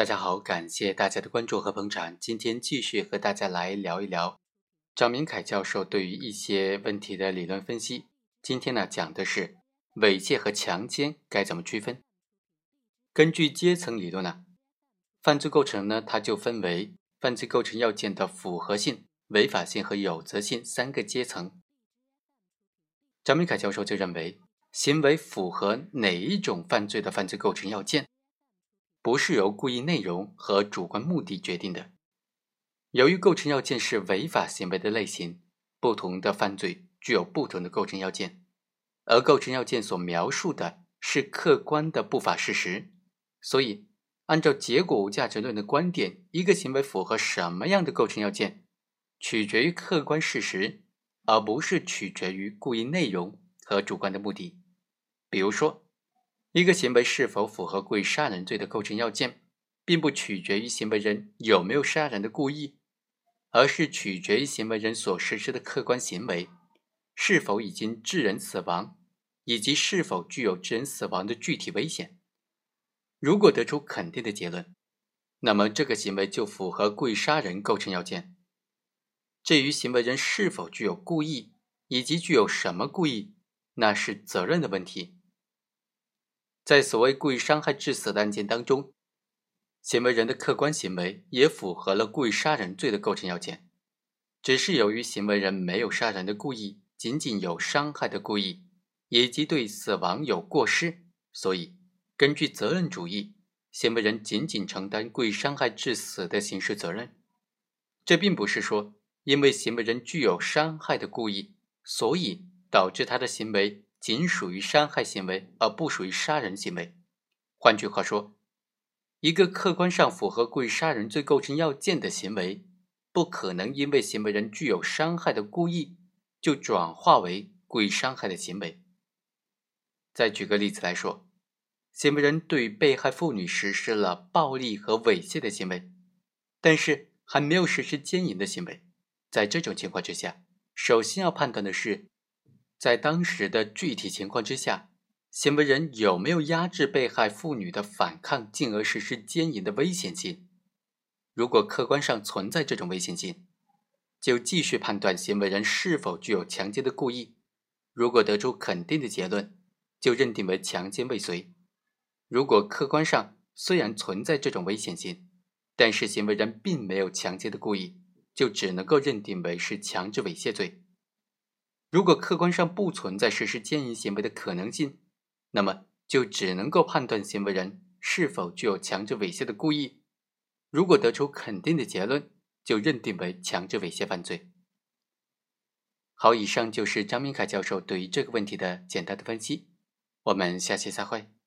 大家好，感谢大家的关注和捧场。今天继续和大家来聊一聊张明凯教授对于一些问题的理论分析。今天呢，讲的是猥亵和强奸该怎么区分。根据阶层理论呢，犯罪构成呢，它就分为犯罪构成要件的符合性、违法性和有责性三个阶层。张明凯教授就认为，行为符合哪一种犯罪的犯罪构成要件？不是由故意内容和主观目的决定的。由于构成要件是违法行为的类型，不同的犯罪具有不同的构成要件，而构成要件所描述的是客观的不法事实，所以按照结果无价值论的观点，一个行为符合什么样的构成要件，取决于客观事实，而不是取决于故意内容和主观的目的。比如说。一个行为是否符合故意杀人罪的构成要件，并不取决于行为人有没有杀人的故意，而是取决于行为人所实施的客观行为是否已经致人死亡，以及是否具有致人死亡的具体危险。如果得出肯定的结论，那么这个行为就符合故意杀人构成要件。至于行为人是否具有故意，以及具有什么故意，那是责任的问题。在所谓故意伤害致死的案件当中，行为人的客观行为也符合了故意杀人罪的构成要件，只是由于行为人没有杀人的故意，仅仅有伤害的故意，以及对死亡有过失，所以根据责任主义，行为人仅仅承担故意伤害致死的刑事责任。这并不是说因为行为人具有伤害的故意，所以导致他的行为。仅属于伤害行为，而不属于杀人行为。换句话说，一个客观上符合故意杀人罪构成要件的行为，不可能因为行为人具有伤害的故意，就转化为故意伤害的行为。再举个例子来说，行为人对被害妇女实施了暴力和猥亵的行为，但是还没有实施奸淫的行为。在这种情况之下，首先要判断的是。在当时的具体情况之下，行为人有没有压制被害妇女的反抗，进而实施奸淫的危险性？如果客观上存在这种危险性，就继续判断行为人是否具有强奸的故意。如果得出肯定的结论，就认定为强奸未遂。如果客观上虽然存在这种危险性，但是行为人并没有强奸的故意，就只能够认定为是强制猥亵罪。如果客观上不存在实施奸淫行为的可能性，那么就只能够判断行为人是否具有强制猥亵的故意。如果得出肯定的结论，就认定为强制猥亵犯罪。好，以上就是张明凯教授对于这个问题的简单的分析。我们下期再会。